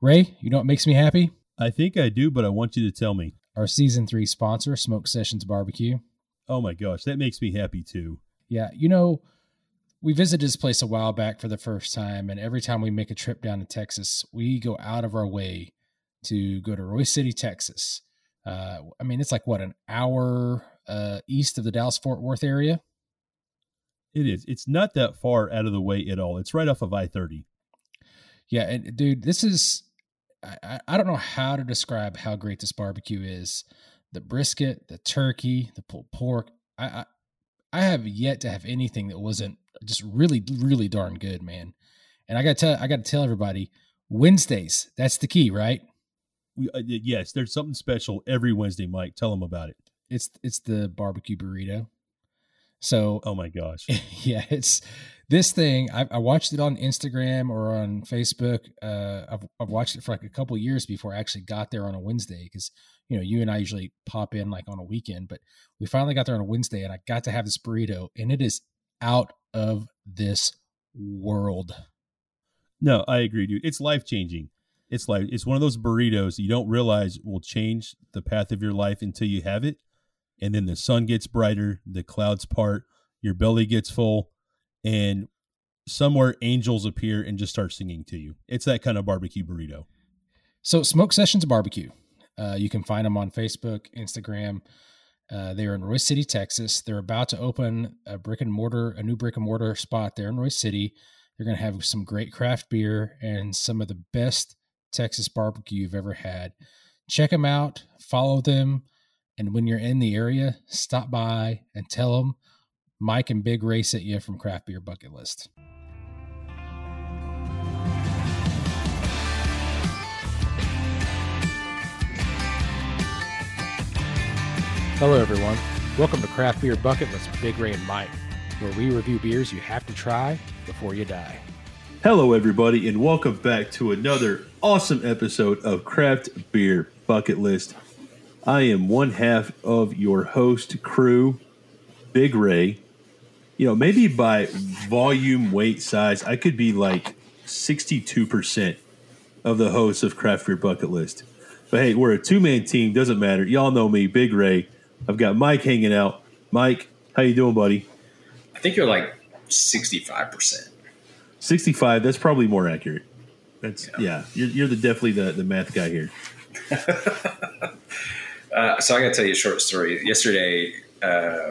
Ray, you know what makes me happy? I think I do, but I want you to tell me. Our season three sponsor, Smoke Sessions Barbecue. Oh my gosh, that makes me happy too. Yeah, you know, we visited this place a while back for the first time, and every time we make a trip down to Texas, we go out of our way to go to Royse City, Texas. Uh, I mean, it's like what an hour uh, east of the Dallas Fort Worth area. It is. It's not that far out of the way at all. It's right off of I thirty. Yeah, and dude, this is. I, I don't know how to describe how great this barbecue is. The brisket, the turkey, the pulled pork. I, I I have yet to have anything that wasn't just really, really darn good, man. And I got to tell, I got to tell everybody, Wednesdays. That's the key, right? We, uh, yes, there's something special every Wednesday, Mike. Tell them about it. It's it's the barbecue burrito. So, oh my gosh, yeah, it's this thing. I, I watched it on Instagram or on Facebook. Uh, I've, I've watched it for like a couple years before I actually got there on a Wednesday because you know you and I usually pop in like on a weekend, but we finally got there on a Wednesday and I got to have this burrito and it is out of this world. No, I agree, dude. It's life changing. It's like it's one of those burritos you don't realize will change the path of your life until you have it. And then the sun gets brighter, the clouds part, your belly gets full, and somewhere angels appear and just start singing to you. It's that kind of barbecue burrito. So, Smoke Sessions Barbecue. Uh, you can find them on Facebook, Instagram. Uh, they're in Royse City, Texas. They're about to open a brick and mortar, a new brick and mortar spot there in Royse City. They're going to have some great craft beer and some of the best Texas barbecue you've ever had. Check them out, follow them, and when you're in the area, stop by and tell them Mike and Big Ray sent you from Craft Beer Bucket List. Hello, everyone. Welcome to Craft Beer Bucket List with Big Ray and Mike, where we review beers you have to try before you die. Hello, everybody, and welcome back to another awesome episode of Craft Beer Bucket List. I am one half of your host crew, Big Ray. You know, maybe by volume, weight, size, I could be like 62% of the hosts of Craft Beer Bucket List. But hey, we're a two man team, doesn't matter. Y'all know me, Big Ray. I've got Mike hanging out. Mike, how you doing, buddy? I think you're like 65%. 65, that's probably more accurate. That's yeah, yeah you're, you're the definitely the, the math guy here. uh, so I got to tell you a short story. Yesterday, uh,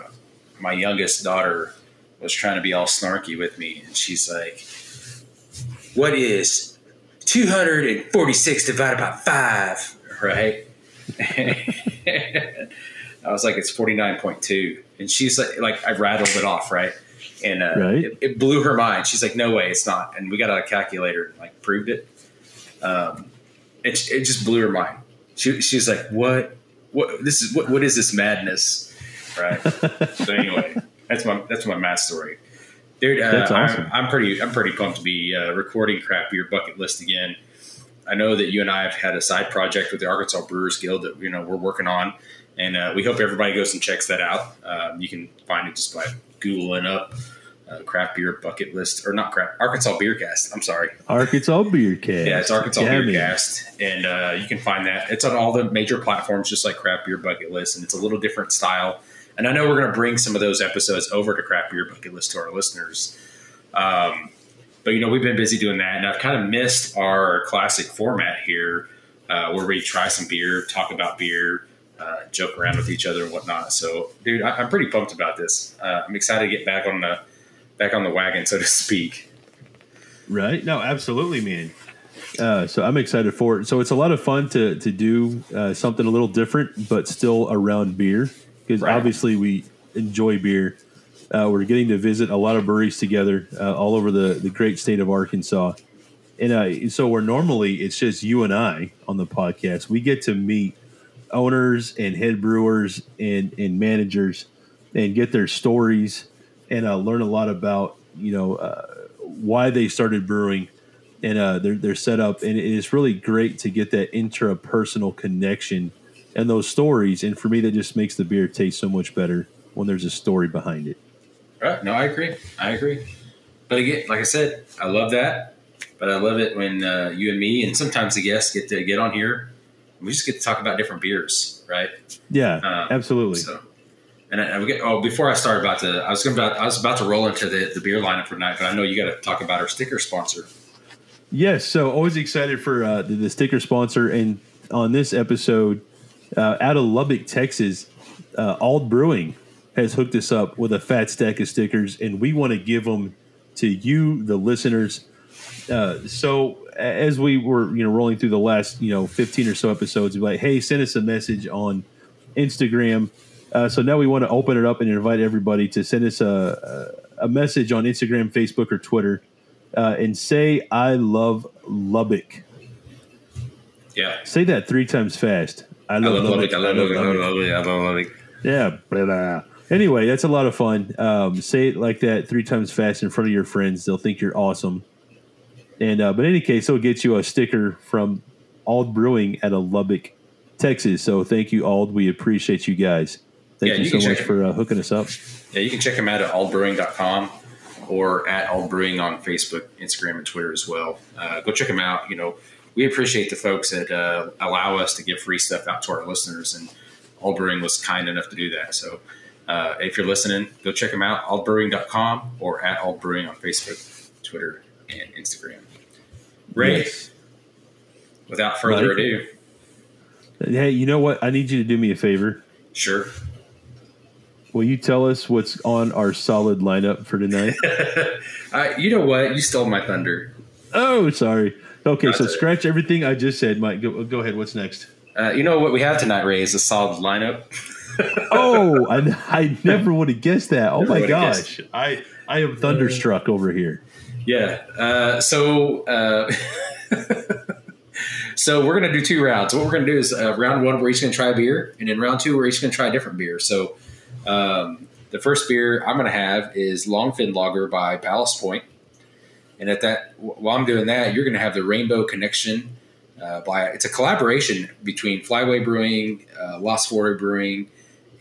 my youngest daughter was trying to be all snarky with me, and she's like, "What is 246 divided by five?" Right? I was like, it's 49.2. And she's like, like I rattled it off, right? And uh, right. It, it, blew her mind. She's like, no way, it's not. And we got a calculator and like proved it. Um, it, it just blew her mind. She, she was like, what, what, this is, what, what is this madness? Right. so anyway, that's my, that's my math story. Dude, uh, awesome. I'm, I'm, pretty, I'm pretty pumped to be uh, recording craft beer bucket list again. I know that you and I have had a side project with the Arkansas Brewers Guild that you know we're working on, and uh, we hope everybody goes and checks that out. Um, you can find it just by googling up uh, craft beer bucket list or not craft Arkansas Beer Cast. I'm sorry, Arkansas Beer Cast. Yeah, it's Arkansas yeah, Beer Cast, and uh, you can find that. It's on all the major platforms, just like Craft Beer Bucket List, and it's a little different style. And I know we're going to bring some of those episodes over to Craft Beer Bucket List to our listeners. Um, but you know, we've been busy doing that, and I've kind of missed our classic format here, uh, where we try some beer, talk about beer, uh, joke around with each other and whatnot. So, dude, I, am pretty pumped about this. Uh, I'm excited to get back on the back on the wagon, so to speak. Right? No, absolutely, man. Uh, so I'm excited for it. So it's a lot of fun to to do uh, something a little different, but still around beer because right. obviously we enjoy beer. Uh, we're getting to visit a lot of breweries together uh, all over the, the great state of Arkansas. And uh, so, where normally it's just you and I on the podcast, we get to meet owners and head brewers and, and managers and get their stories and uh, learn a lot about, you know, uh, why they started brewing and uh, their, their setup. And it's really great to get that intrapersonal connection and those stories. And for me, that just makes the beer taste so much better when there's a story behind it. Right. No, I agree. I agree. But again, like I said, I love that. but I love it when uh, you and me and sometimes the guests get to get on here. we just get to talk about different beers, right? Yeah, um, absolutely. So, and I, I get, oh, before I start about the, I was going about, I was about to roll into the, the beer lineup for tonight, but I know you got to talk about our sticker sponsor. Yes, so always excited for uh, the, the, sticker sponsor, and on this episode, uh, out of Lubbock, Texas, uh, Ald Brewing has hooked us up with a fat stack of stickers, and we want to give them to you, the listeners. Uh, so as we were, you know, rolling through the last, you know, fifteen or so episodes, we're like, hey, send us a message on Instagram. Uh, so now we want to open it up and invite everybody to send us a, a message on Instagram, Facebook, or Twitter, uh, and say I love Lubbock. Yeah. Say that three times fast. I love, I love Lubbock. Lubbock. I love. I love Lubbock. I love Lubbock. Yeah. But, uh, anyway, that's a lot of fun. Um, say it like that three times fast in front of your friends. They'll think you're awesome. And uh, but in any case, it'll get you a sticker from Ald Brewing at a Lubbock, Texas. So thank you, Ald. We appreciate you guys. Thank yeah, you, you so much for uh, hooking us up. Yeah, you can check them out at aldbrewing.com or at Ald Brewing on Facebook, Instagram, and Twitter as well. Uh, go check them out. You know, we appreciate the folks that uh, allow us to give free stuff out to our listeners, and Ald Brewing was kind enough to do that. So uh, if you're listening, go check them out, aldbrewing.com or at Ald Brewing on Facebook, Twitter, and Instagram. Ray, yes. without further ado. Hey, you know what? I need you to do me a favor. Sure. Will you tell us what's on our solid lineup for tonight? uh, you know what? You stole my thunder. Oh, sorry. Okay, so scratch everything I just said, Mike. Go, go ahead. What's next? Uh, you know what we have tonight, Ray, is a solid lineup. oh, I, I never would have guessed that. Oh never my gosh, I I am thunderstruck over here. Yeah. Uh, so. Uh, so we're gonna do two rounds. What we're gonna do is uh, round one, we're each gonna try a beer, and in round two, we're each gonna try a different beer. So um, the first beer I'm gonna have is Longfin Lager by Ballast Point, and at that, while I'm doing that, you're gonna have the Rainbow Connection uh, by it's a collaboration between Flyway Brewing, uh, Lost Forty Brewing,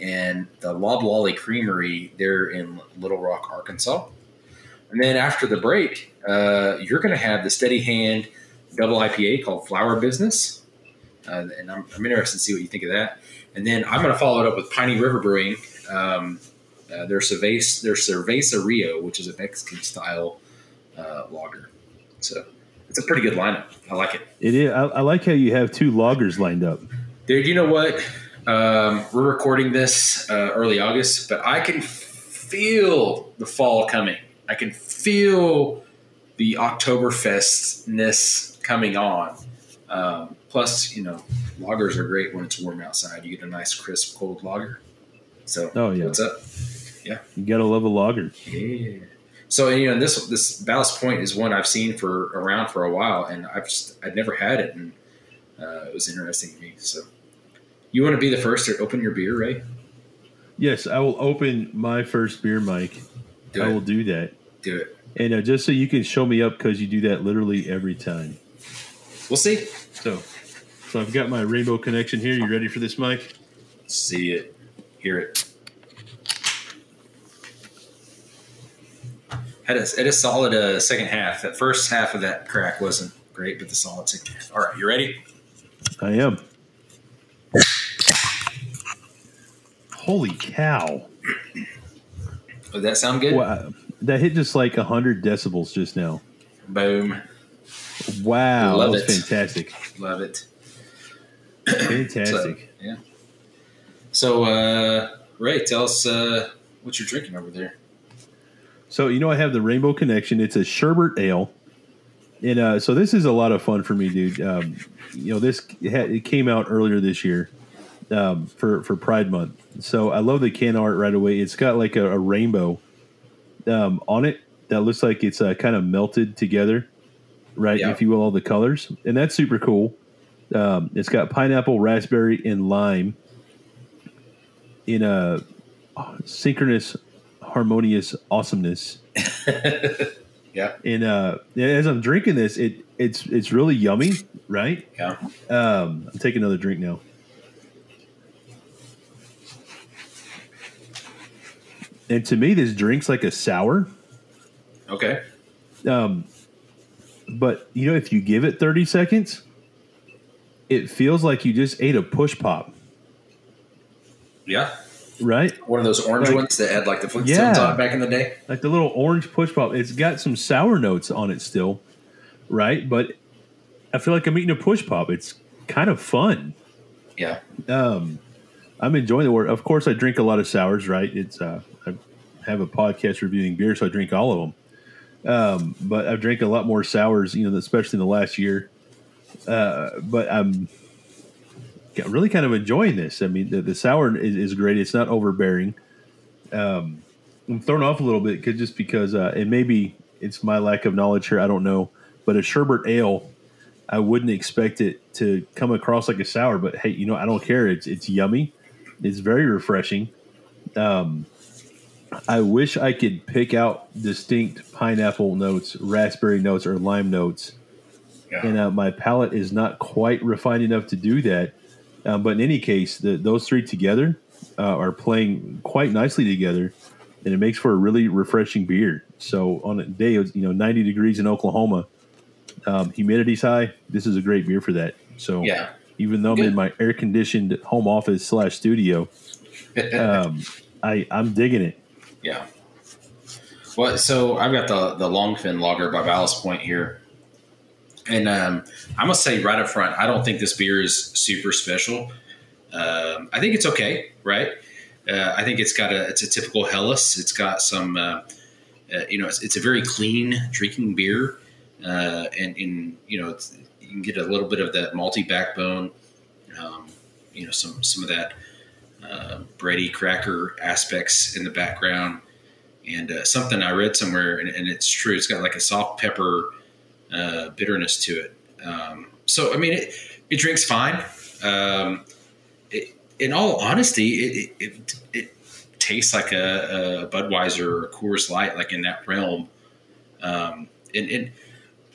and the Loblolly Creamery there in Little Rock, Arkansas. And then after the break, uh, you're going to have the Steady Hand double IPA called Flower Business. Uh, and I'm, I'm, interested to see what you think of that. And then I'm going to follow it up with Piney River Brewing. Um, uh, their Cerveza, their Cerveza Rio, which is a Mexican style uh, lager. So it's a pretty good lineup. I like it. It is. I, I like how you have two lagers lined up. Dude, you know what? Um, we're recording this uh, early August, but I can feel the fall coming. I can feel the Oktoberfestness coming on. Um, plus, you know, lagers are great when it's warm outside. You get a nice, crisp, cold lager. So, oh yeah, what's up? Yeah, you gotta love a lager. Yeah. So, you know, this this Ballast Point is one I've seen for around for a while, and I've just I'd never had it, and uh, it was interesting to me. So, you want to be the first to open your beer, Ray? Yes, I will open my first beer, Mike. Do I will do that. Do it. And uh, just so you can show me up because you do that literally every time. We'll see. So, so I've got my rainbow connection here. You ready for this, Mike? See it, hear it. Had a, had a solid uh, second half. That first half of that crack wasn't great, but the solid second half. All right, you ready? I am. Holy cow! Did that sound good? Wow that hit just like hundred decibels just now. Boom! Wow, Love that was it. fantastic. Love it. Fantastic. so, yeah. So, uh, Ray, tell us uh, what you're drinking over there. So you know I have the Rainbow Connection. It's a sherbet ale, and uh, so this is a lot of fun for me, dude. Um, you know this it came out earlier this year um, for for Pride Month. So I love the can art right away. It's got like a, a rainbow um, on it that looks like it's uh, kind of melted together, right? Yeah. If you will, all the colors, and that's super cool. Um, it's got pineapple, raspberry, and lime in a synchronous, harmonious awesomeness. yeah. And uh, as I'm drinking this, it it's it's really yummy, right? Yeah. Um, I'm taking another drink now. And to me, this drink's like a sour. Okay. Um, but you know, if you give it 30 seconds, it feels like you just ate a push pop. Yeah. Right? One of those orange like, ones that had like the Flintstones yeah, on it back in the day. Like the little orange push pop. It's got some sour notes on it still, right? But I feel like I'm eating a push pop. It's kind of fun. Yeah. Um, I'm enjoying the word. Of course, I drink a lot of sours, right? It's uh, I have a podcast reviewing beer, so I drink all of them. Um, but I've drank a lot more sours, you know, especially in the last year. Uh, but I'm really kind of enjoying this. I mean, the, the sour is, is, great. It's not overbearing. Um, I'm thrown off a little bit cause just because, uh, and maybe it's my lack of knowledge here. I don't know. But a sherbet ale, I wouldn't expect it to come across like a sour. But hey, you know, I don't care. It's it's yummy. It's very refreshing. Um, I wish I could pick out distinct pineapple notes, raspberry notes, or lime notes. Yeah. And uh, my palate is not quite refined enough to do that. Um, but in any case, the, those three together uh, are playing quite nicely together, and it makes for a really refreshing beer. So on a day, you know, 90 degrees in Oklahoma, um, humidity's high. This is a great beer for that. So yeah. even though I'm in my air conditioned home office slash studio, um, I I'm digging it. Yeah. Well, so I've got the the Longfin Lager by Ballast Point here. And um, I must say right up front, I don't think this beer is super special. Um, I think it's okay, right? Uh, I think it's got a it's a typical Helles. It's got some, uh, uh, you know, it's, it's, a very clean drinking beer, uh, and in you know you can get a little bit of that malty backbone, um, you know, some some of that uh, bready cracker aspects in the background, and uh, something I read somewhere, and, and, it's true. It's got like a soft pepper uh, bitterness to it. Um, so I mean, it, it drinks fine. Um, it, in all honesty, it, it, it tastes like a, a, Budweiser or a Coors Light, like in that realm. Um, and, and,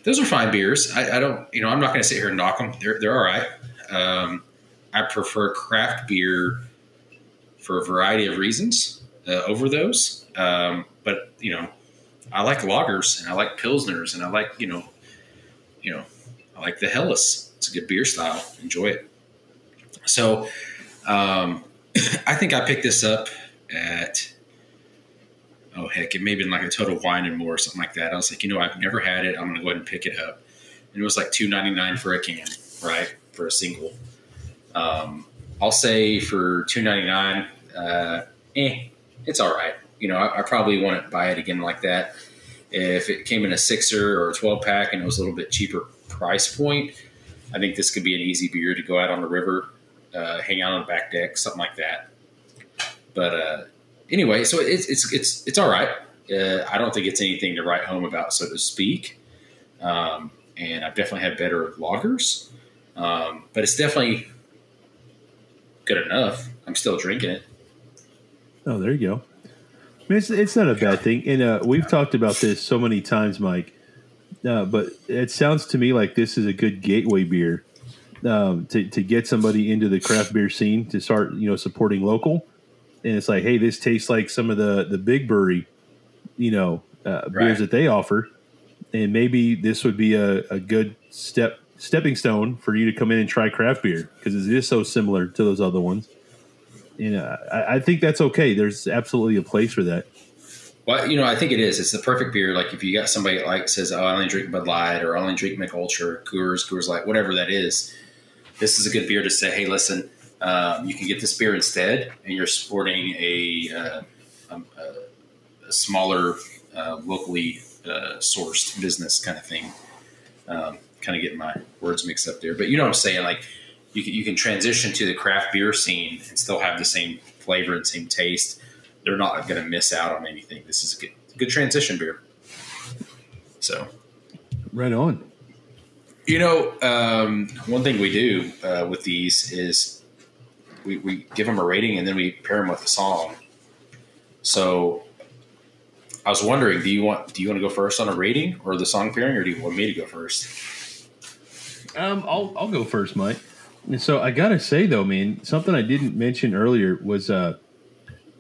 those are fine beers. I, I, don't, you know, I'm not going to sit here and knock them. They're they're all right. Um, I prefer craft beer for a variety of reasons uh, over those. Um, but you know, I like lagers and I like pilsners and I like you know you know, I like the Helles. It's a good beer style. Enjoy it. So, um, I think I picked this up at oh heck, it may have been like a total wine and more or something like that. I was like, you know, I've never had it. I'm gonna go ahead and pick it up. And it was like two ninety nine for a can, right? For a single. Um, I'll say for two ninety nine, uh, eh, it's all right. You know, I, I probably won't buy it again like that. If it came in a sixer or a 12 pack and it was a little bit cheaper price point, I think this could be an easy beer to go out on the river, uh, hang out on the back deck, something like that. But uh, anyway, so it's it's it's it's all right. Uh, I don't think it's anything to write home about, so to speak. Um, and I've definitely had better lagers, um, but it's definitely good enough. I'm still drinking it. Oh, there you go mean, it's, it's not a bad thing. And uh, we've talked about this so many times, Mike. Uh, but it sounds to me like this is a good gateway beer um, to, to get somebody into the craft beer scene to start, you know, supporting local. And it's like, hey, this tastes like some of the the big brewery, you know, uh, beers that they offer, and maybe this would be a, a good step stepping stone for you to come in and try craft beer because it is so similar to those other ones you know, I, I, think that's okay. There's absolutely a place for that. Well, you know, I think it is. It's the perfect beer. Like if you got somebody that like says, "Oh, I only drink Bud Light," or "I only drink Mich Ultra," Coors, Coors Light, whatever that is. This is a good beer to say, "Hey, listen, um, you can get this beer instead, and you're supporting a, uh, a, a smaller, uh, locally uh, sourced business kind of thing." Um, kind of getting my words mixed up there, but you know what I'm saying. Like you can, you can transition to the craft beer scene and still have the same flavor and same taste. They're not going to miss out on anything. This is a good, good transition beer. So, right on. You know, um, one thing we do uh, with these is we, we give them a rating and then we pair them with a song. So, I was wondering, do you want do you want to go first on a rating or the song pairing, or do you want me to go first? Um, I'll I'll go first, Mike. And so I gotta say though, man, something I didn't mention earlier was, uh,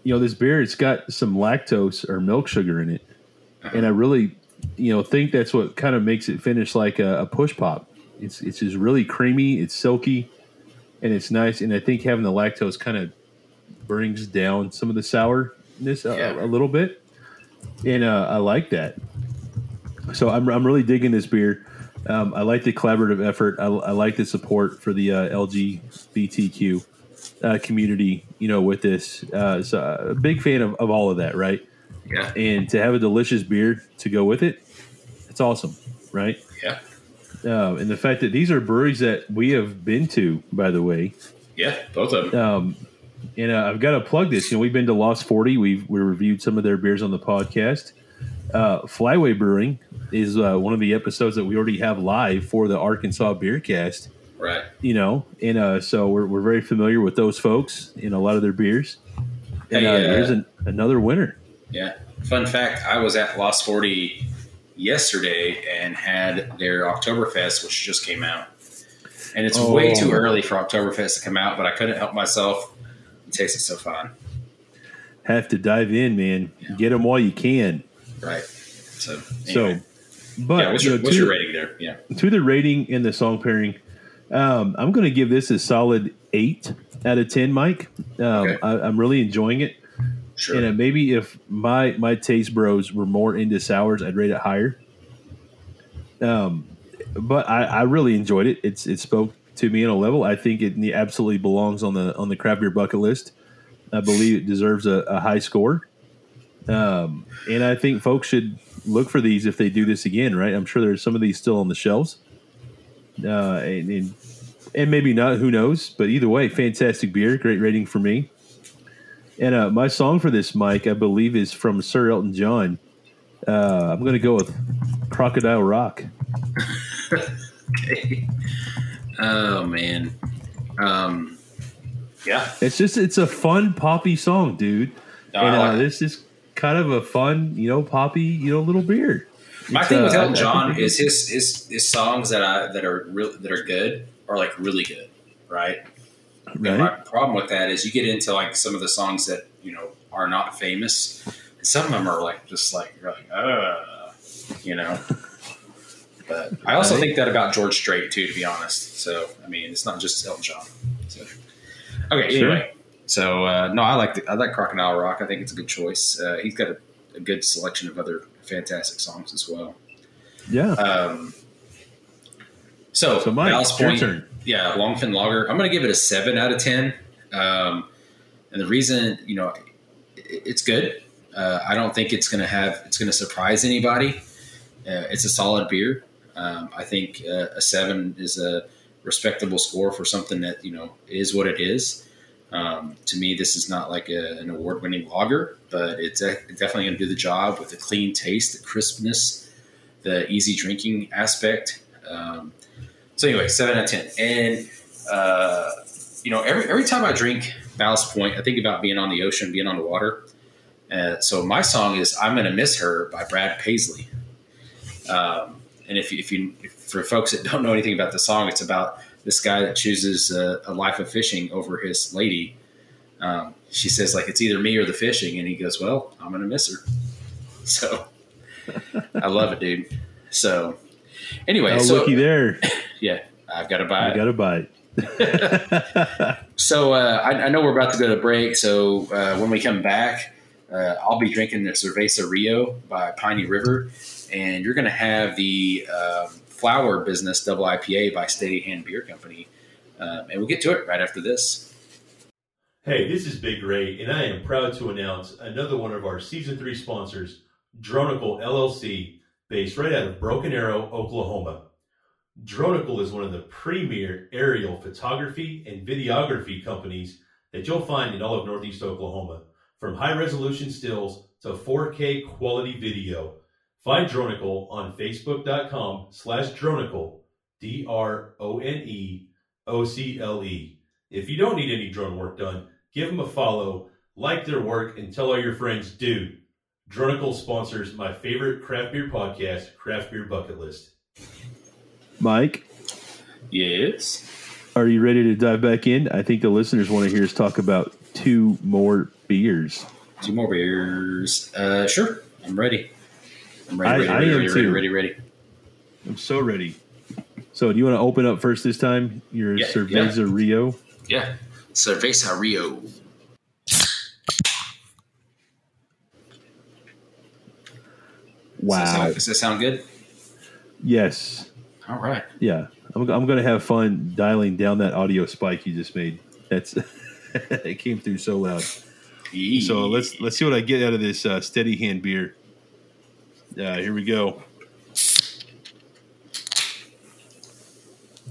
you know, this beer it's got some lactose or milk sugar in it, uh-huh. and I really you know, think that's what kind of makes it finish like a, a push pop. It's it's just really creamy, it's silky, and it's nice. And I think having the lactose kind of brings down some of the sourness a, yeah. a, a little bit, and uh, I like that. So I'm I'm really digging this beer. Um, I like the collaborative effort. I, I like the support for the uh, LGBTQ uh, community. You know, with this, uh, so uh, a big fan of, of all of that, right? Yeah. And to have a delicious beer to go with it, it's awesome, right? Yeah. Um, and the fact that these are breweries that we have been to, by the way. Yeah, both of them. Um, and uh, I've got to plug this. You know, we've been to Lost Forty. We've we reviewed some of their beers on the podcast. Uh, Flyway Brewing is uh, one of the episodes that we already have live for the Arkansas Beercast. Right. You know, and uh, so we're, we're very familiar with those folks in a lot of their beers. And uh, hey, uh, there's an, another winner. Yeah. Fun fact I was at Lost 40 yesterday and had their Oktoberfest, which just came out. And it's oh. way too early for Oktoberfest to come out, but I couldn't help myself. It tasted so fun. Have to dive in, man. Yeah. Get them while you can. Right. So, anyway. so but yeah, what's, your, know, what's your rating there? Yeah. To the rating and the song pairing, um, I'm going to give this a solid eight out of ten, Mike. Um, okay. I, am really enjoying it. Sure. And uh, maybe if my my taste bros were more into sours, I'd rate it higher. Um, but I, I really enjoyed it. It's it spoke to me on a level. I think it absolutely belongs on the on the craft beer bucket list. I believe it deserves a, a high score. Um, and I think folks should look for these if they do this again, right? I'm sure there's some of these still on the shelves. Uh, and, and, and maybe not, who knows? But either way, fantastic beer, great rating for me. And uh, my song for this, Mike, I believe, is from Sir Elton John. Uh, I'm going to go with Crocodile Rock. okay. Oh man. Um, yeah. It's just it's a fun poppy song, dude. No, and uh, this is kind of a fun, you know, poppy, you know, little beer. My thing with uh, Elton John is his, his his songs that I that are real that are good are like really good, right? Right. my problem with that is you get into like some of the songs that you know are not famous, and some of them are like just like you're like, uh, you know. But I also think that about George Strait too, to be honest. So I mean, it's not just Elton John. So okay, sure. anyway. So uh, no, I like the, I like Crocodile Rock. I think it's a good choice. Uh, he's got a, a, good selection of other fantastic songs as well. Yeah. Um, so, so Mike, Ballast Point, turn. yeah, Longfin Lager. I'm going to give it a seven out of ten. Um, and the reason, you know, it, it's good. Uh, I don't think it's going to have it's going to surprise anybody. Uh, it's a solid beer. Um, I think uh, a seven is a respectable score for something that you know is what it is. Um, to me, this is not like a, an award winning lager, but it's definitely going to do the job with the clean taste, the crispness, the easy drinking aspect. Um, so, anyway, 7 out of 10. And, uh, you know, every, every time I drink Ballast Point, I think about being on the ocean, being on the water. Uh, so, my song is I'm Going to Miss Her by Brad Paisley. Um, and if you, if you, if for folks that don't know anything about the song, it's about this guy that chooses a, a life of fishing over his lady. Um, she says like it's either me or the fishing, and he goes, "Well, I'm gonna miss her." So I love it, dude. So anyway, oh, so looky there. Yeah, I've got to buy it. Got to buy it. so uh, I, I, know we're about to go to break. So uh, when we come back, uh, I'll be drinking the Cerveza Rio by Piney River, and you're going to have the um, flower business double IPA by Steady Hand Beer Company. Um, and we'll get to it right after this. Hey, this is Big Ray, and I am proud to announce another one of our season three sponsors, Dronicle LLC, based right out of Broken Arrow, Oklahoma. Dronicle is one of the premier aerial photography and videography companies that you'll find in all of Northeast Oklahoma. From high resolution stills to 4K quality video, Find Dronicle on facebook.com slash Dronicle, D R O N E O C L E. If you don't need any drone work done, give them a follow, like their work, and tell all your friends, dude, Dronicle sponsors my favorite craft beer podcast, Craft Beer Bucket List. Mike? Yes. Are you ready to dive back in? I think the listeners want to hear us talk about two more beers. Two more beers. Uh, sure. I'm ready. I'm ready, I- I ready, am ready, ready, too. ready, ready. I'm so ready. So, do you want to open up first this time? Your Yeah, Cerveza Rio. Yeah. Cerveza Rio. Does that, Wow. sound, does that sound good? Yes. All right. Yeah. I'm, I'm going to have fun dialing down that audio spike you just made. That's it came through so loud. So let's let's see what I get out of this uh, steady hand beer. Uh, here we go.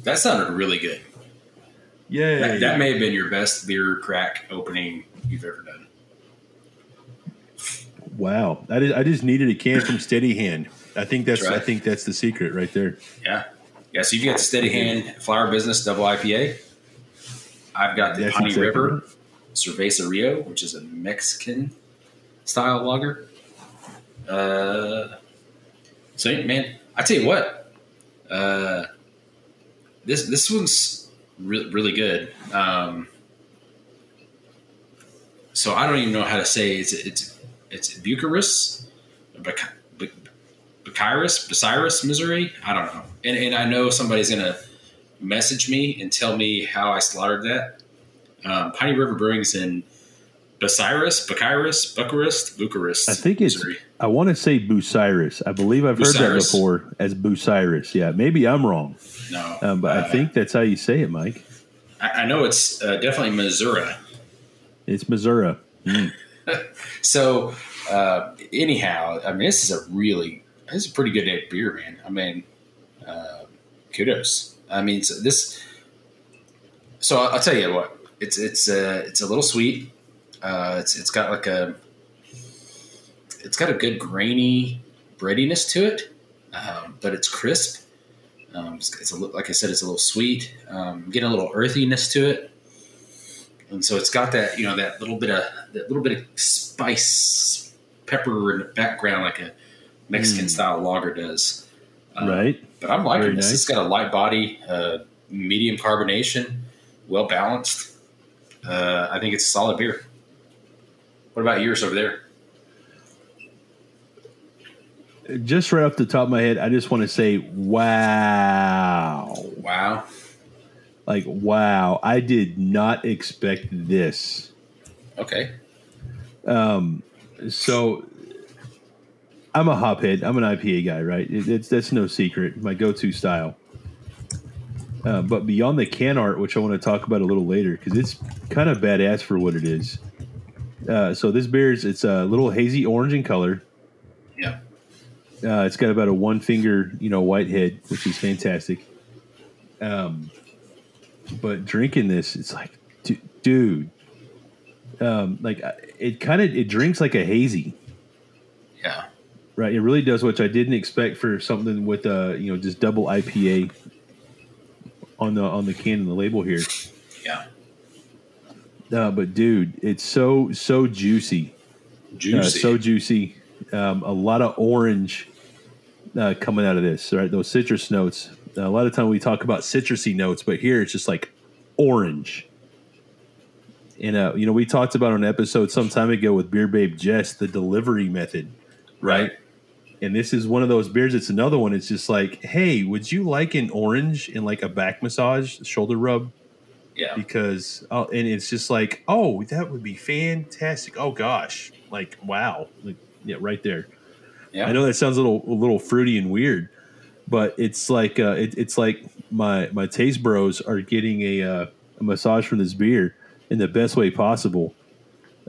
That sounded really good. Yay! That, that may have been your best beer crack opening you've ever done. wow. I just, I just needed a can from Steady Hand. I think that's That's right. I think that's the secret right there. Yeah. Yeah. So you've got the Steady Hand Flower Business Double IPA. I've got the That's Honey exactly River right. Cerveza Rio, which is a Mexican style lager. Uh, so man, I tell you what, uh, this this one's re- really good. Um, so I don't even know how to say it's it's it's Bucharest, Buc- Buc- Bucyrus, Bucyrus, Missouri. I don't know, and and I know somebody's gonna message me and tell me how I slaughtered that. Um, Piney River Brewing's in Bucyrus, Bucyrus, Bucharest, Bucharest. I think it's Missouri. I want to say Bucyrus. I believe I've heard that before as Bucyrus. Yeah, maybe I'm wrong, no, um, but uh, I think that's how you say it, Mike. I, I know it's uh, definitely Missouri. It's Missouri. So uh, anyhow, I mean, this is a really this is a pretty good beer, man. I mean, uh, kudos. I mean, so this. So I'll, I'll tell you what. It's it's uh, it's a little sweet. Uh, it's it's got like a. It's got a good grainy breadiness to it, um, but it's crisp. Um, it's, it's a, li- like I said, it's a little sweet. Um, getting a little earthiness to it, and so it's got that you know that little bit of that little bit of spice, pepper in the background, like a Mexican Mm. style lager does. Um, right? But I'm liking Very this. nice. It's got a light body, uh, medium carbonation, well balanced. Uh, I think it's a solid beer. What about yours over there? Just right off the top of my head, I just want to say, wow. Wow. Like, wow. I did not expect this. Okay. Um, so I'm a hophead. I'm an IPA guy, right? It, it's that's no secret. My go-to style. Uh, but beyond the can art, which I want to talk about a little later, because it's kind of badass for what it is. Uh, so this beer is it's a little hazy orange in color. Uh, it's got about a one finger, you know, white head, which is fantastic. Um, but drinking this, it's like, du- dude, um, like it kind of it drinks like a hazy, Yeah. right? It really does, which I didn't expect for something with uh, you know, just double IPA on the on the can and the label here. Yeah. Uh, but dude, it's so so juicy. Juicy. Uh, so juicy. Um, a lot of orange uh, coming out of this, right? Those citrus notes. Uh, a lot of time we talk about citrusy notes, but here it's just like orange. And uh, you know, we talked about on an episode some time ago with Beer Babe Jess the delivery method, right? And this is one of those beers. It's another one. It's just like, hey, would you like an orange and like a back massage, shoulder rub? yeah. because oh, and it's just like oh that would be fantastic oh gosh like wow like yeah right there Yeah. i know that sounds a little a little fruity and weird but it's like uh it, it's like my my taste bros are getting a uh, a massage from this beer in the best way possible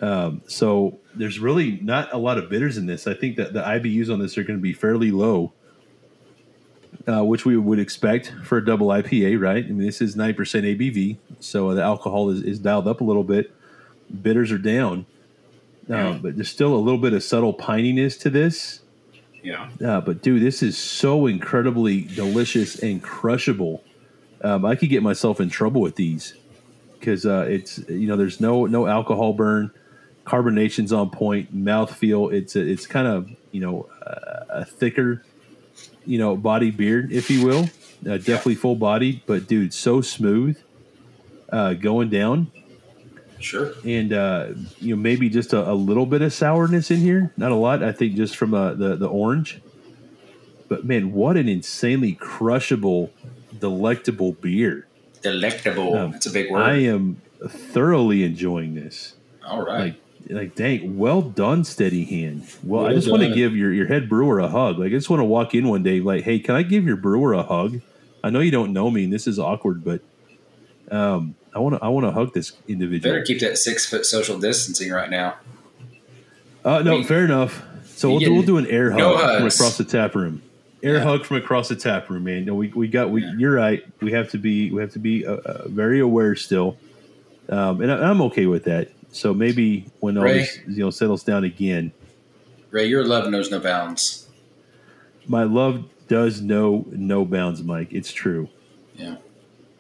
um so there's really not a lot of bitters in this i think that the ibus on this are going to be fairly low uh, which we would expect for a double IPA, right? I mean, this is 9% ABV, so the alcohol is, is dialed up a little bit. Bitters are down, uh, Yeah. but there's still a little bit of subtle pininess to this. Yeah. Uh, but dude, this is so incredibly delicious and crushable. Um, I could get myself in trouble with these because uh, it's you know there's no no alcohol burn, carbonation's on point, mouthfeel. It's a, it's kind of you know uh, a thicker you know body beard if you will, uh, definitely full body. But dude, so smooth, uh, going down Sure. and uh, you know maybe just a, a little bit of sourness in here, not a lot. I think just from uh, the the orange, but man, what an insanely crushable, delectable beer. Delectable. Um, That's a big word. I am thoroughly enjoying this. All right. Like, like dang, well done, steady hand. Well, well I just want to give your, your head brewer a hug. Like I just want to walk in one day, like, hey, can I give your brewer a hug? I know you don't know me, and this is awkward, but um, I want to I want to hug this individual. Better keep that six foot social distancing right now. Uh, no, I mean, fair enough. So we'll do, we'll do an air hug no from across the tap room. Air yeah. hug from across the tap room, man. No, we, we got we. Yeah. You're right. We have to be we have to be uh, uh, very aware still, um, and I, am okay with that. So maybe when all this you know settles down again, Ray, your love knows no bounds. My love does know no bounds, Mike. It's true. Yeah.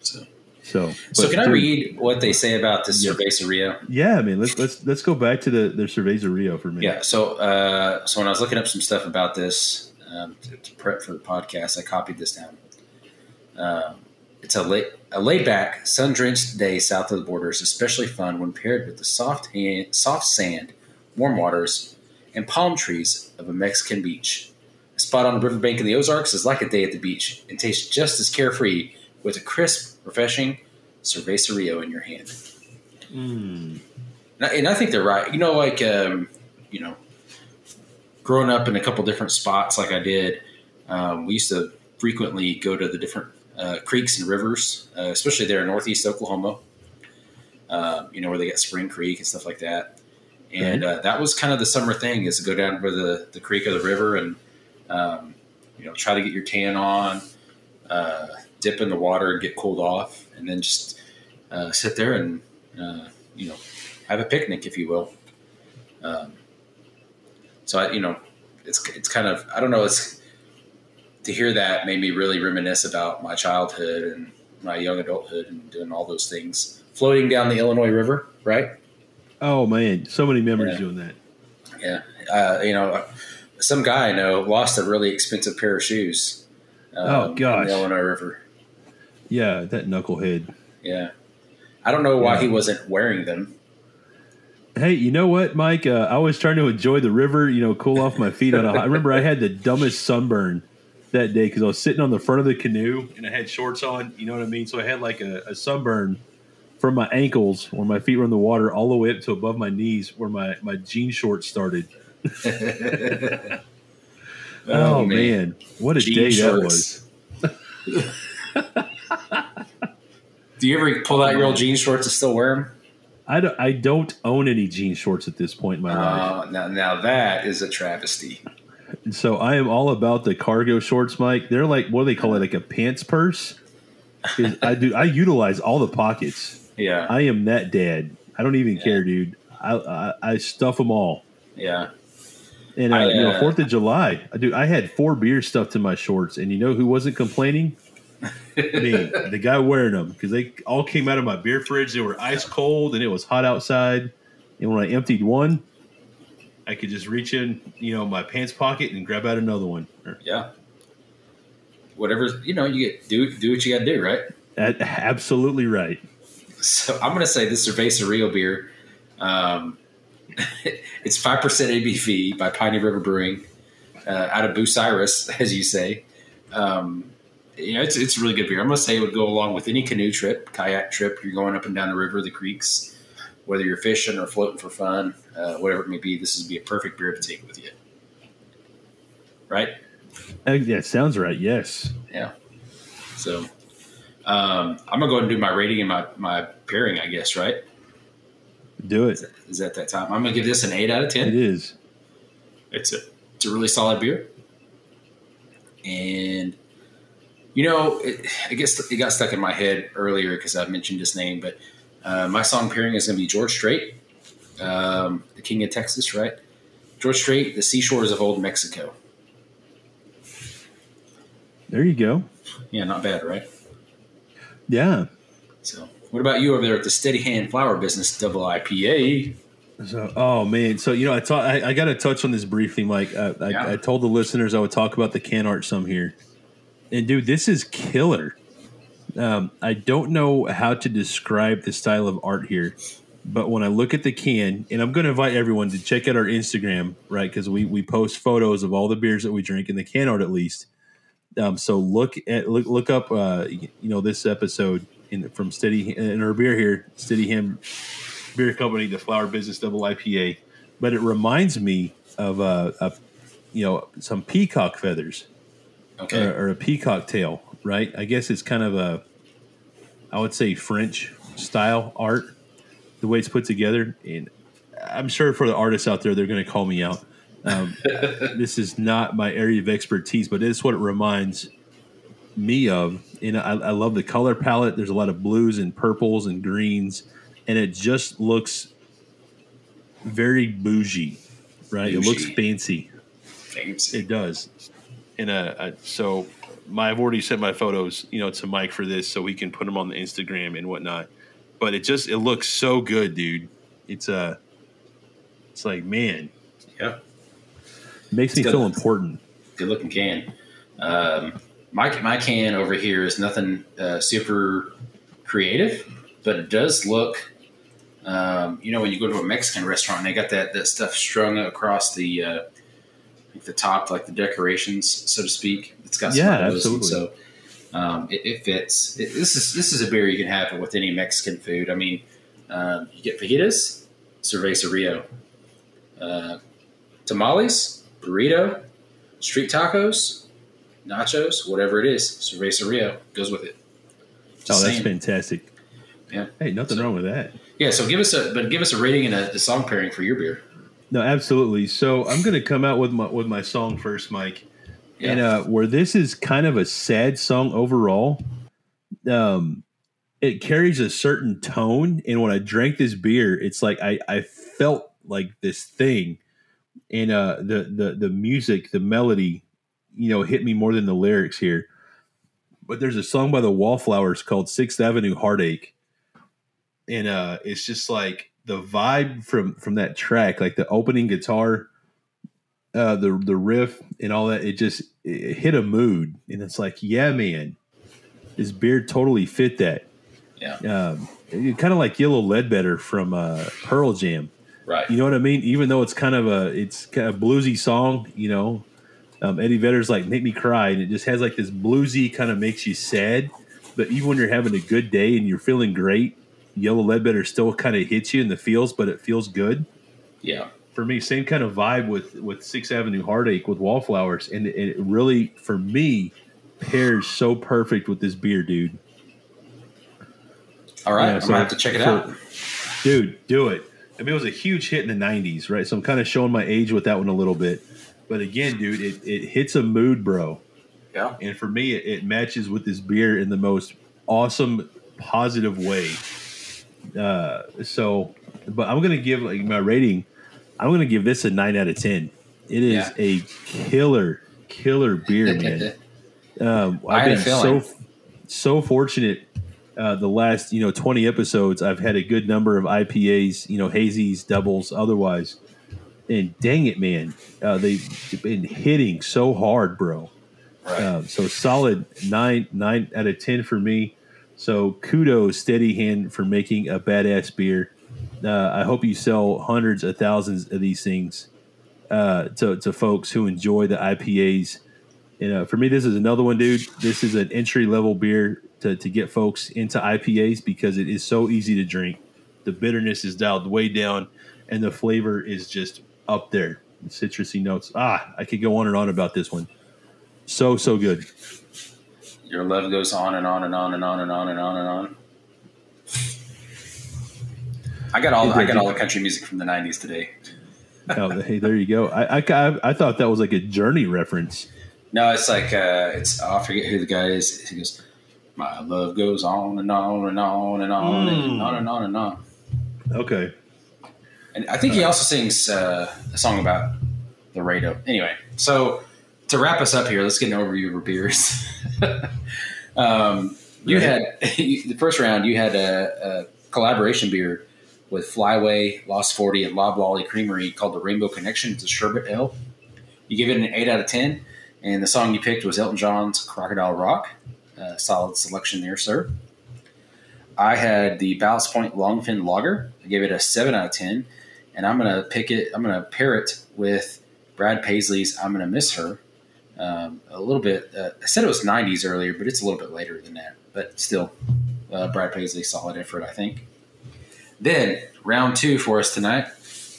So. So, so can I read what they say about the yeah. Cerveza Rio? Yeah, I mean, let's let's let's go back to the the Cerveza Rio for me. Yeah. So, uh, so when I was looking up some stuff about this um, to, to, prep for the podcast, I copied this down. Um, it's a late a laid back, sun drenched day south of the border is especially fun when paired with the soft hand, soft sand, warm waters, and palm trees of a Mexican beach. A spot on the riverbank in the Ozarks is like a day at the beach and tastes just as carefree with a crisp, refreshing Cerveza Rio in your hand. Mm. And, I, and, I, think they're right. You know, like um, you know, growing up in a couple different spots, like I did, um, we used to frequently go to the different uh, creeks and rivers, uh, especially there in northeast Oklahoma. Uh, you know, where they got Spring Creek and stuff like that. And mm-hmm. that was kind of the summer thing: is to go down to the the creek or the river and um, you know try to get your tan on. Dip in the water and get cooled off, and then just uh, sit there and uh, you know have a picnic, if you will. Um, so I, you know, it's it's kind of I don't know. It's to hear that made me really reminisce about my childhood and my young adulthood and doing all those things, floating down the Illinois River, right? Oh man, so many memories yeah. doing that. Yeah, uh, you know, some guy I know lost a really expensive pair of shoes. Um, oh gosh, the Illinois River. Yeah, that knucklehead. Yeah. I don't know why yeah. he wasn't wearing them. Hey, you know what, Mike? Uh, I was trying to enjoy the river, you know, cool off my feet. On a, I remember I had the dumbest sunburn that day because I was sitting on the front of the canoe and I had shorts on. You know what I mean? So I had like a, a sunburn from my ankles where my feet were in the water all the way up to above my knees where my, my jean shorts started. oh, oh man. man. what a jean day shorts. that was. Do you ever pull out your old jean shorts and still wear them? I don't, I don't own any jean shorts at this point in my uh, life. Now, now that is a travesty. So I am all about the cargo shorts, Mike. They're like what do they call it? Like a pants purse. I do. I utilize all the pockets. Yeah. I am that dad. I don't even yeah. care, dude. I, I, I stuff them all. Yeah. And uh, I, uh, you know, Fourth of July, dude, I had four beers stuffed in my shorts, and you know who wasn't complaining? Me, the guy wearing them, because they all came out of my beer fridge. They were ice cold and it was hot outside. And when I emptied one, I could just reach in, you know, my pants pocket and grab out another one. Yeah. Whatever you know, you get do do what you got to do, right? absolutely right. So I'm going to say this Cerveza Rio beer. Um, it's five percent ABV by Piney River Brewing uh, out of Bucyrus, as you say. Um, you know, it's it's a really good beer. I'm gonna say it would go along with any canoe trip, kayak trip. You're going up and down the river, the creeks, whether you're fishing or floating for fun, uh, whatever it may be. This would be a perfect beer to take with you. Right? Uh, yeah, sounds right. Yes. Yeah. So, um, I'm gonna go ahead and do my rating and my my pairing. I guess right. Do it. Is that, is that that time? I'm gonna give this an eight out of ten. It is. It's a it's a really solid beer, and you know, it, I guess it got stuck in my head earlier because I mentioned his name, but uh, my song pairing is going to be George Strait, um, the King of Texas, right? George Strait, the seashores of old Mexico. There you go. Yeah, not bad, right? Yeah. So, what about you over there at the Steady Hand Flower Business Double IPA? So, oh man, so you know, I, ta- I, I got to touch on this briefly, Mike. I, I, yeah. I told the listeners I would talk about the can art some here. And dude, this is killer. Um, I don't know how to describe the style of art here, but when I look at the can, and I'm going to invite everyone to check out our Instagram, right? Because we we post photos of all the beers that we drink in the can art, at least. Um, so look at look look up uh, you know this episode in, from Steady in our beer here, Steady Hand Beer Company, the Flower Business Double IPA. But it reminds me of uh, of you know some peacock feathers, okay, or, or a peacock tail, right? I guess it's kind of a I would say French style art, the way it's put together. And I'm sure for the artists out there, they're going to call me out. Um, this is not my area of expertise, but it's what it reminds me of. And I, I, love the color palette. There's a lot of blues and purples and greens, and it just looks very bougie, right? Bougie. It looks fancy. Fancy. It does. And uh, so my, I've already sent my photos, you know, to Mike for this, so we can put them on the Instagram and whatnot. But it just it looks so good, dude. It's uh it's like man, yeah, makes it's me feel important. Good looking can. Um, my my can over here is nothing uh, super creative, but it does look. Um, you know, when you go to a Mexican restaurant, and they got that that stuff strung across the uh, like the top, like the decorations, so to speak. It's got yeah, absolutely. So um, it, it, fits. It, this is this is a beer you can have with any Mexican food. I mean, um, you get fajitas, cerveza Rio, uh, tamales, burrito, street tacos, nachos, whatever it is, cerveza Rio goes with it. Just oh, that's saying. fantastic. Yeah. Hey, nothing so, wrong with that. Yeah. So give us a but give us a rating and a, a song pairing for your beer. No, absolutely. So I'm going to come out with my with my song first, Mike. Yeah. And uh, where this is kind of a sad song overall, um, it carries a certain tone. And when I drank this beer, it's like I I felt like this thing, and uh, the the the music, the melody, you know, hit me more than the lyrics here. But there's a song by the Wallflowers called Sixth Avenue Heartache, and uh, it's just like the vibe from from that track, like the opening guitar, uh, the the riff and all that, it just it hit a mood, and it's like, yeah, man, his beard totally fit that. Yeah, um, kind of like Yellow Ledbetter from uh, Pearl Jam. Right. You know what I mean? Even though it's kind of a it's kind of bluesy song, you know, um, Eddie Vedder's like "Make Me Cry," and it just has like this bluesy kind of makes you sad. But even when you're having a good day and you're feeling great, Yellow Ledbetter still kind of hits you in the feels, but it feels good. Yeah. For me, same kind of vibe with with Sixth Avenue Heartache with Wallflowers, and it, it really, for me, pairs so perfect with this beer, dude. All right, yeah, I'm gonna have to check it so, out, dude. Do it. I mean, it was a huge hit in the '90s, right? So I'm kind of showing my age with that one a little bit, but again, dude, it, it hits a mood, bro. Yeah. And for me, it, it matches with this beer in the most awesome, positive way. Uh, so, but I'm gonna give like my rating. I'm gonna give this a nine out of ten. It is yeah. a killer, killer beer, man. um, I've been so so fortunate. Uh, the last you know 20 episodes, I've had a good number of IPAs, you know, hazies, doubles, otherwise. And dang it, man, uh, they've been hitting so hard, bro. Right. Uh, so solid nine nine out of ten for me. So kudos, Steady Hand, for making a badass beer. Uh, I hope you sell hundreds of thousands of these things uh, to, to folks who enjoy the IPAs. And uh, for me, this is another one, dude. This is an entry level beer to, to get folks into IPAs because it is so easy to drink. The bitterness is dialed way down, and the flavor is just up there. The citrusy notes. Ah, I could go on and on about this one. So, so good your love goes on and on and on and on and on and on and on. I got all I got all the country music from the '90s today. oh, hey, there you go. I, I, I thought that was like a Journey reference. No, it's like uh, it's oh, I forget who the guy is. He goes, "My love goes on and on and on and on mm. and on and on and on." Okay. And I think he also sings uh, a song about the radio. Anyway, so to wrap us up here, let's get an overview of our beers. um, you had the first round. You had a, a, collaboration beer with Flyway, Lost Forty, and Loblolly Creamery called the Rainbow Connection. It's a sherbet ale. You give it an eight out of ten, and the song you picked was Elton John's "Crocodile Rock." Uh, solid selection there, sir. I had the Ballast Point Longfin Lager. I gave it a seven out of ten, and I'm gonna pick it. I'm gonna pair it with Brad Paisley's "I'm Gonna Miss Her." Um, a little bit. Uh, I said it was 90s earlier, but it's a little bit later than that. But still, uh, Brad Paisley, solid effort, I think. Then round two for us tonight.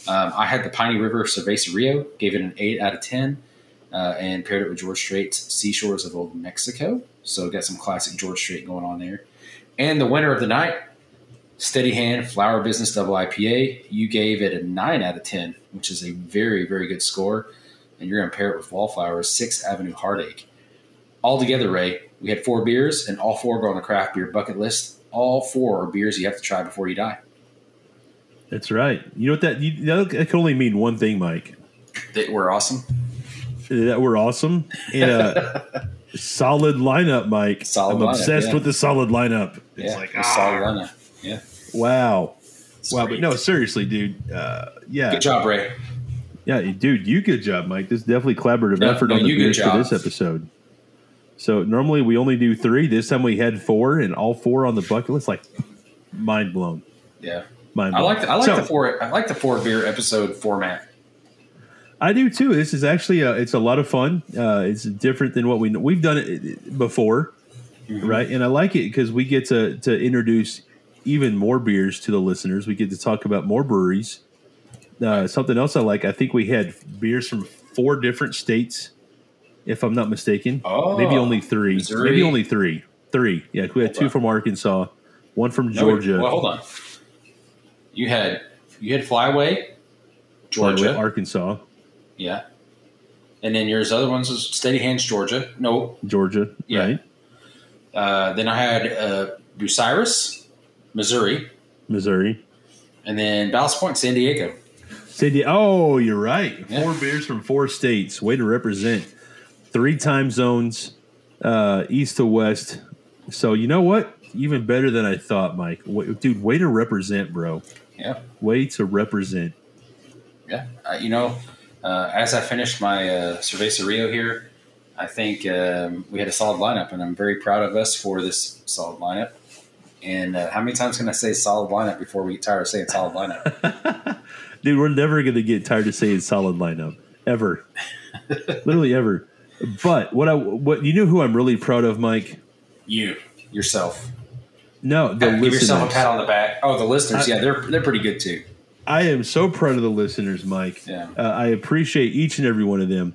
Um, I had the Piney River Cerveza Rio, gave it an eight out of ten, uh, and paired it with George Strait's Seashores of Old Mexico. So got some classic George Strait going on there. And the winner of the night, Steady Hand Flower Business Double IPA. You gave it a nine out of ten, which is a very very good score. And you're going to pair it with Wallflowers Sixth Avenue Heartache. All together, Ray, we had four beers, and all four go on the craft beer bucket list. All four are beers you have to try before you die. That's right. You know what that you, that can only mean one thing, Mike. That we're awesome. That we're awesome and a solid lineup, Mike. Solid I'm lineup, obsessed yeah. with the solid lineup. It's yeah, like ah. solid lineup. Yeah. Wow. It's wow, great. but no, seriously, dude. Uh, yeah. Good job, Ray. Yeah, dude, you good job, Mike. This is definitely collaborative no, effort no, on the beers for this episode. So normally we only do three. This time we had four, and all four on the bucket list. Like mind blown. Yeah. Mind I like the, I like so, the four I like the four beer episode format. I do too. This is actually a, it's a lot of fun. Uh, it's different than what we we've done it before, mm-hmm. right? And I like it because we get to to introduce even more beers to the listeners. We get to talk about more breweries. Uh, something else I like. I think we had beers from four different states, if I'm not mistaken. Oh, maybe only three. Missouri. Maybe only three. Three. Yeah, we had hold two on. from Arkansas, one from Georgia. No, well, hold on. You had you had Flyway, Georgia, Flyway, Arkansas. Yeah, and then yours other ones was Steady Hands, Georgia. No, Georgia. Yeah. Right. Uh, then I had uh, Bucyrus, Missouri. Missouri. And then Ballast Point, San Diego. Oh, you're right. Yeah. Four beers from four states. Way to represent. Three time zones, uh, east to west. So you know what? Even better than I thought, Mike. Dude, way to represent, bro. Yeah. Way to represent. Yeah. Uh, you know, uh, as I finished my uh, Cerveza Rio here, I think um, we had a solid lineup, and I'm very proud of us for this solid lineup. And uh, how many times can I say solid lineup before we get tired of saying solid lineup? Dude, we're never going to get tired of saying solid lineup ever, literally ever. But what I what you know who I'm really proud of, Mike? You yourself. No, the Give listeners. yourself a pat on the back. Oh, the listeners. I, yeah, they're they're pretty good too. I am so proud of the listeners, Mike. Yeah. Uh, I appreciate each and every one of them.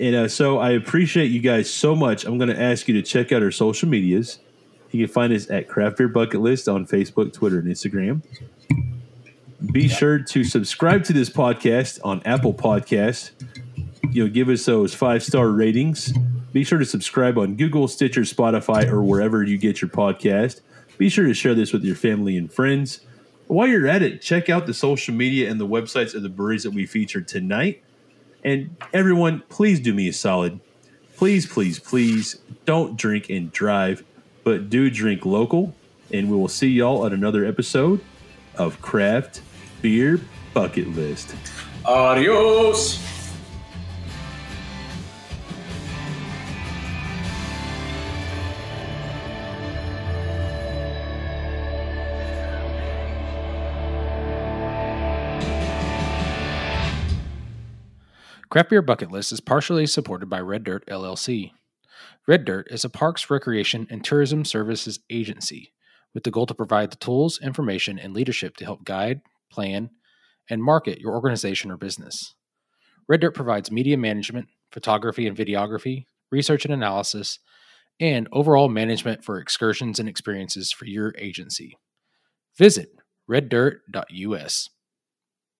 And uh, so I appreciate you guys so much. I'm going to ask you to check out our social medias. You can find us at Craft Beer Bucket List on Facebook, Twitter, and Instagram. Be sure to subscribe to this podcast on Apple Podcasts. You know, give us those five star ratings. Be sure to subscribe on Google, Stitcher, Spotify, or wherever you get your podcast. Be sure to share this with your family and friends. While you're at it, check out the social media and the websites of the breweries that we featured tonight. And everyone, please do me a solid. Please, please, please don't drink and drive, but do drink local. And we will see y'all at another episode of Craft Beer Bucket List. Adios. Craft Beer Bucket List is partially supported by Red Dirt LLC. Red Dirt is a parks, recreation, and tourism services agency with the goal to provide the tools, information, and leadership to help guide, plan, and market your organization or business. Red Dirt provides media management, photography and videography, research and analysis, and overall management for excursions and experiences for your agency. Visit reddirt.us.